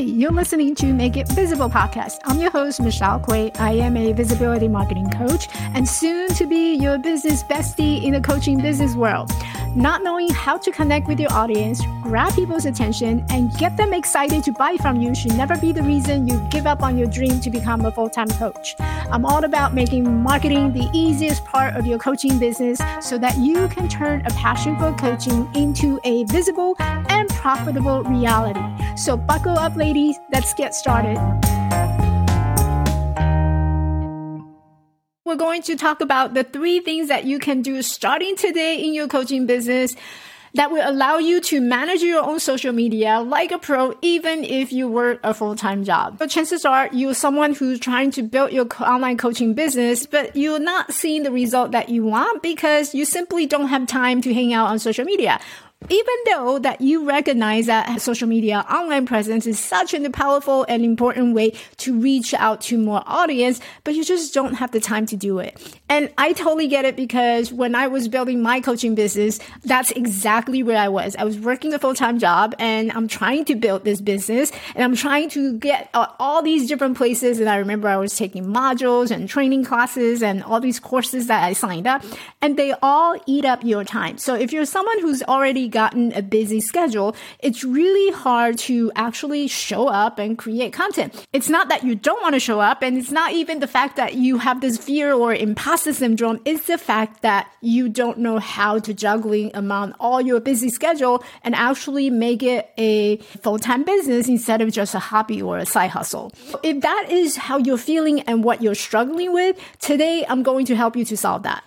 Hey, you're listening to Make It Visible podcast. I'm your host, Michelle Quay. I am a visibility marketing coach and soon to be your business bestie in the coaching business world. Not knowing how to connect with your audience, grab people's attention, and get them excited to buy from you should never be the reason you give up on your dream to become a full time coach. I'm all about making marketing the easiest part of your coaching business so that you can turn a passion for coaching into a visible and profitable reality. So, buckle up, ladies. Let's get started. We're going to talk about the three things that you can do starting today in your coaching business that will allow you to manage your own social media like a pro, even if you work a full-time job. But chances are you're someone who's trying to build your online coaching business, but you're not seeing the result that you want because you simply don't have time to hang out on social media even though that you recognize that social media online presence is such a powerful and important way to reach out to more audience, but you just don't have the time to do it. And I totally get it because when I was building my coaching business, that's exactly where I was. I was working a full-time job and I'm trying to build this business and I'm trying to get uh, all these different places. And I remember I was taking modules and training classes and all these courses that I signed up and they all eat up your time. So if you're someone who's already gotten a busy schedule, it's really hard to actually show up and create content. It's not that you don't want to show up, and it's not even the fact that you have this fear or imposter syndrome. It's the fact that you don't know how to juggling among all your busy schedule and actually make it a full-time business instead of just a hobby or a side hustle. If that is how you're feeling and what you're struggling with, today I'm going to help you to solve that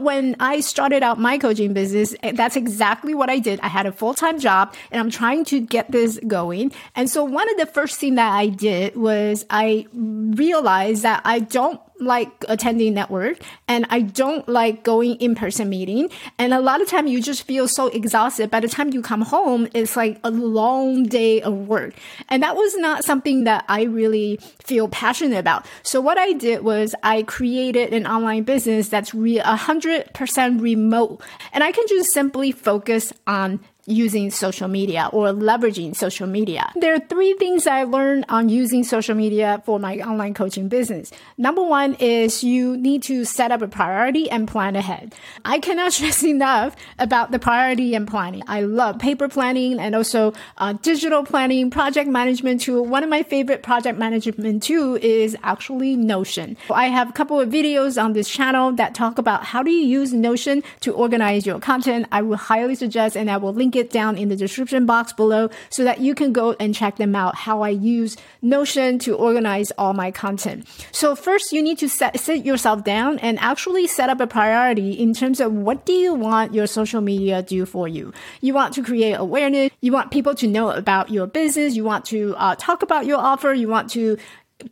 when I started out my coaching business, eh, that's exactly what I did. I had a full time job and I'm trying to get this going. And so one of the first thing that I did was I realized that I don't like attending network and I don't like going in person meeting. And a lot of time you just feel so exhausted. By the time you come home, it's like a long day of work. And that was not something that I really feel passionate about. So what I did was I created an online business that's a hundred percent remote and I can just simply focus on using social media or leveraging social media. There are three things I learned on using social media for my online coaching business. Number one is you need to set up a priority and plan ahead. I cannot stress enough about the priority and planning. I love paper planning and also uh, digital planning, project management tool. One of my favorite project management tool is actually Notion. I have a couple of videos on this channel that talk about how do you use Notion to organize your content. I would highly suggest and I will link it down in the description box below so that you can go and check them out, how I use Notion to organize all my content. So first you need to set, sit yourself down and actually set up a priority in terms of what do you want your social media do for you. You want to create awareness. You want people to know about your business. You want to uh, talk about your offer. You want to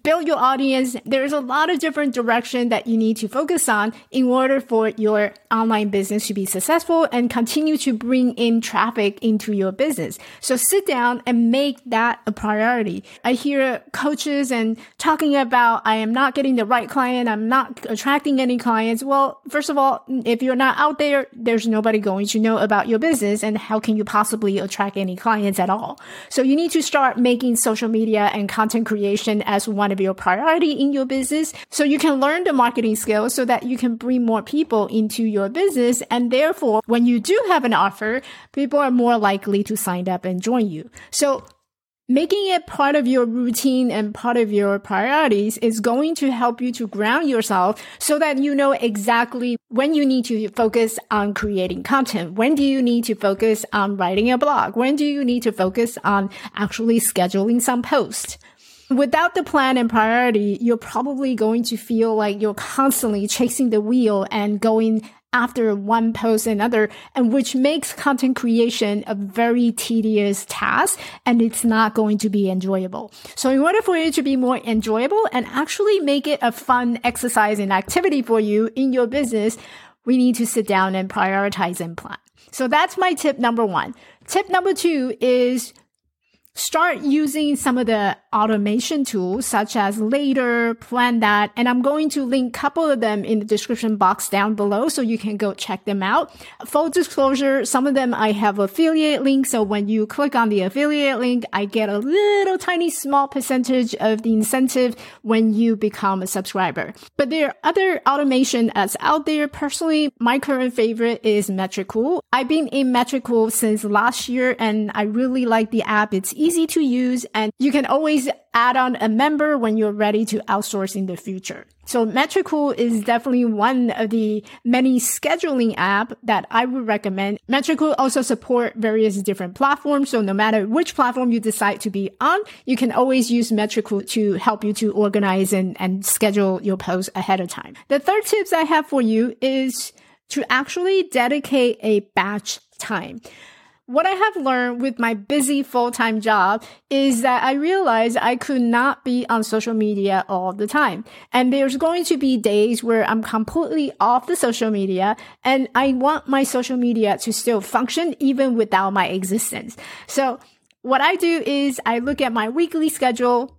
build your audience. There's a lot of different direction that you need to focus on in order for your online business to be successful and continue to bring in traffic into your business. So sit down and make that a priority. I hear coaches and talking about, I am not getting the right client. I'm not attracting any clients. Well, first of all, if you're not out there, there's nobody going to know about your business and how can you possibly attract any clients at all? So you need to start making social media and content creation as one of your priority in your business so you can learn the marketing skills so that you can bring more people into your business. And therefore, when you do have an offer, people are more likely to sign up and join you. So Making it part of your routine and part of your priorities is going to help you to ground yourself so that you know exactly when you need to focus on creating content. When do you need to focus on writing a blog? When do you need to focus on actually scheduling some posts? Without the plan and priority, you're probably going to feel like you're constantly chasing the wheel and going after one post another, and which makes content creation a very tedious task and it's not going to be enjoyable. So in order for it to be more enjoyable and actually make it a fun exercise and activity for you in your business, we need to sit down and prioritize and plan. So that's my tip number one. Tip number two is start using some of the automation tools such as Later, Plan That, and I'm going to link a couple of them in the description box down below so you can go check them out. Full disclosure, some of them I have affiliate links. So when you click on the affiliate link, I get a little tiny small percentage of the incentive when you become a subscriber. But there are other automation that's out there. Personally, my current favorite is Metricool. I've been in Metricool since last year and I really like the app. It's to use and you can always add on a member when you're ready to outsource in the future. So Metricool is definitely one of the many scheduling app that I would recommend. Metricool also support various different platforms. So no matter which platform you decide to be on, you can always use Metricool to help you to organize and, and schedule your posts ahead of time. The third tips I have for you is to actually dedicate a batch time what I have learned with my busy full-time job is that I realized I could not be on social media all the time. And there's going to be days where I'm completely off the social media and I want my social media to still function even without my existence. So what I do is I look at my weekly schedule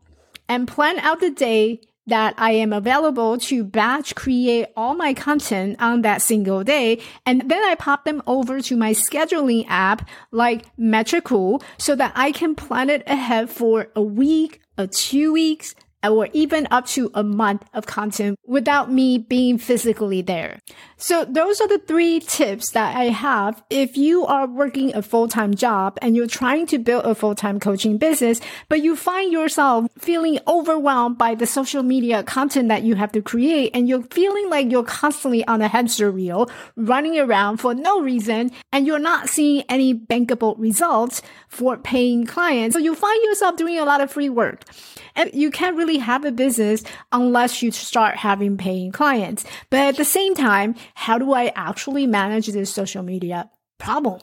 and plan out the day that I am available to batch create all my content on that single day. And then I pop them over to my scheduling app like Metricool so that I can plan it ahead for a week, or two weeks, or even up to a month of content without me being physically there. So those are the three tips that I have. If you are working a full-time job and you're trying to build a full-time coaching business, but you find yourself feeling overwhelmed by the social media content that you have to create and you're feeling like you're constantly on a hamster wheel running around for no reason and you're not seeing any bankable results for paying clients. So you find yourself doing a lot of free work and you can't really have a business unless you start having paying clients. But at the same time, how do I actually manage this social media problem?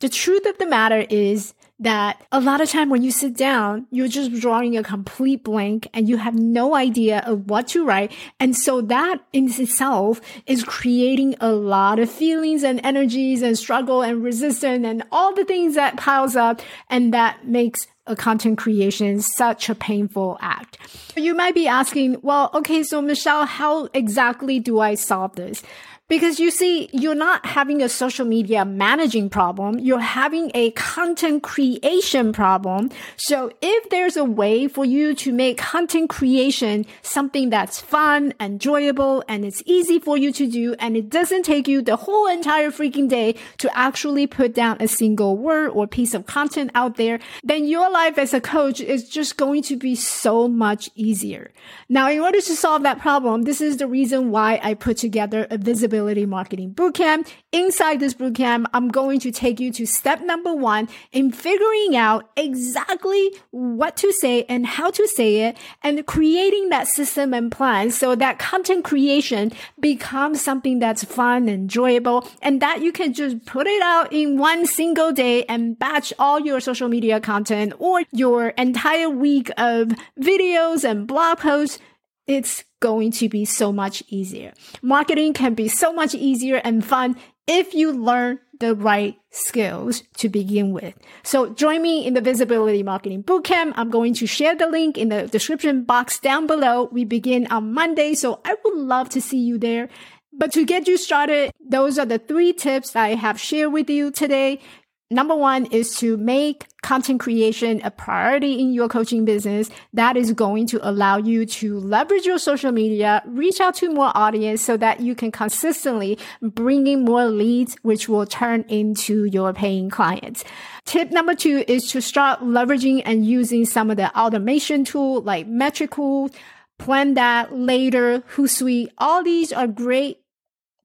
The truth of the matter is that a lot of time when you sit down, you're just drawing a complete blank and you have no idea of what to write. And so that in itself is creating a lot of feelings and energies and struggle and resistance and all the things that piles up and that makes a content creation such a painful act. You might be asking, well, okay, so Michelle, how exactly do I solve this? Because you see, you're not having a social media managing problem. You're having a content creation problem. So if there's a way for you to make content creation something that's fun, enjoyable, and it's easy for you to do, and it doesn't take you the whole entire freaking day to actually put down a single word or piece of content out there, then your life as a coach is just going to be so much easier. Now, in order to solve that problem, this is the reason why I put together a visibility Marketing Bootcamp. Inside this bootcamp, I'm going to take you to step number one in figuring out exactly what to say and how to say it and creating that system and plan so that content creation becomes something that's fun, and enjoyable, and that you can just put it out in one single day and batch all your social media content or your entire week of videos and blog posts it's going to be so much easier. Marketing can be so much easier and fun if you learn the right skills to begin with. So join me in the Visibility Marketing Bootcamp. I'm going to share the link in the description box down below. We begin on Monday, so I would love to see you there. But to get you started, those are the three tips I have shared with you today. Number one is to make content creation a priority in your coaching business. That is going to allow you to leverage your social media, reach out to more audience so that you can consistently bring in more leads, which will turn into your paying clients. Tip number two is to start leveraging and using some of the automation tool like Metricool, Plan That, Later, Hootsuite. All these are great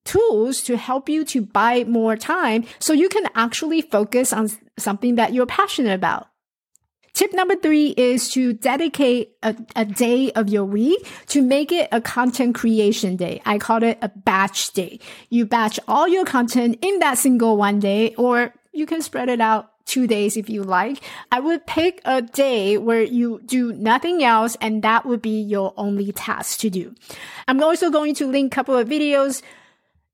tools to help you to buy more time so you can actually focus on something that you're passionate about. Tip number three is to dedicate a, a, day of your week to make it a content creation day. I call it a batch day. You batch all your content in that single one day, or you can spread it out two days if you like. I would pick a day where you do nothing else and that would be your only task to do. I'm also going to link a couple of videos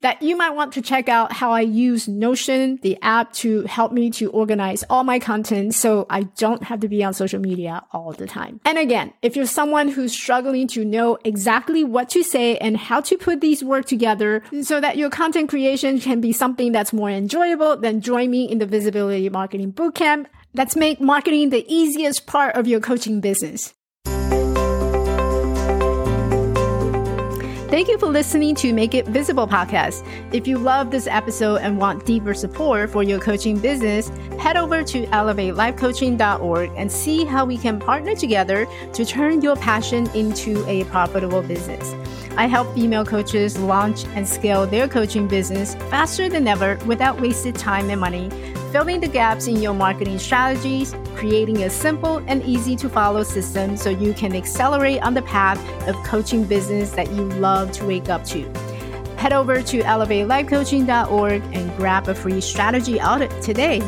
that you might want to check out how I use Notion, the app to help me to organize all my content so I don't have to be on social media all the time. And again, if you're someone who's struggling to know exactly what to say and how to put these work together so that your content creation can be something that's more enjoyable, then join me in the Visibility Marketing Bootcamp. Let's make marketing the easiest part of your coaching business. Thank you for listening to Make It Visible podcast. If you love this episode and want deeper support for your coaching business, head over to elevatelifecoaching.org and see how we can partner together to turn your passion into a profitable business. I help female coaches launch and scale their coaching business faster than ever without wasted time and money filling the gaps in your marketing strategies, creating a simple and easy to follow system so you can accelerate on the path of coaching business that you love to wake up to. Head over to elevatelifecoaching.org and grab a free strategy audit today.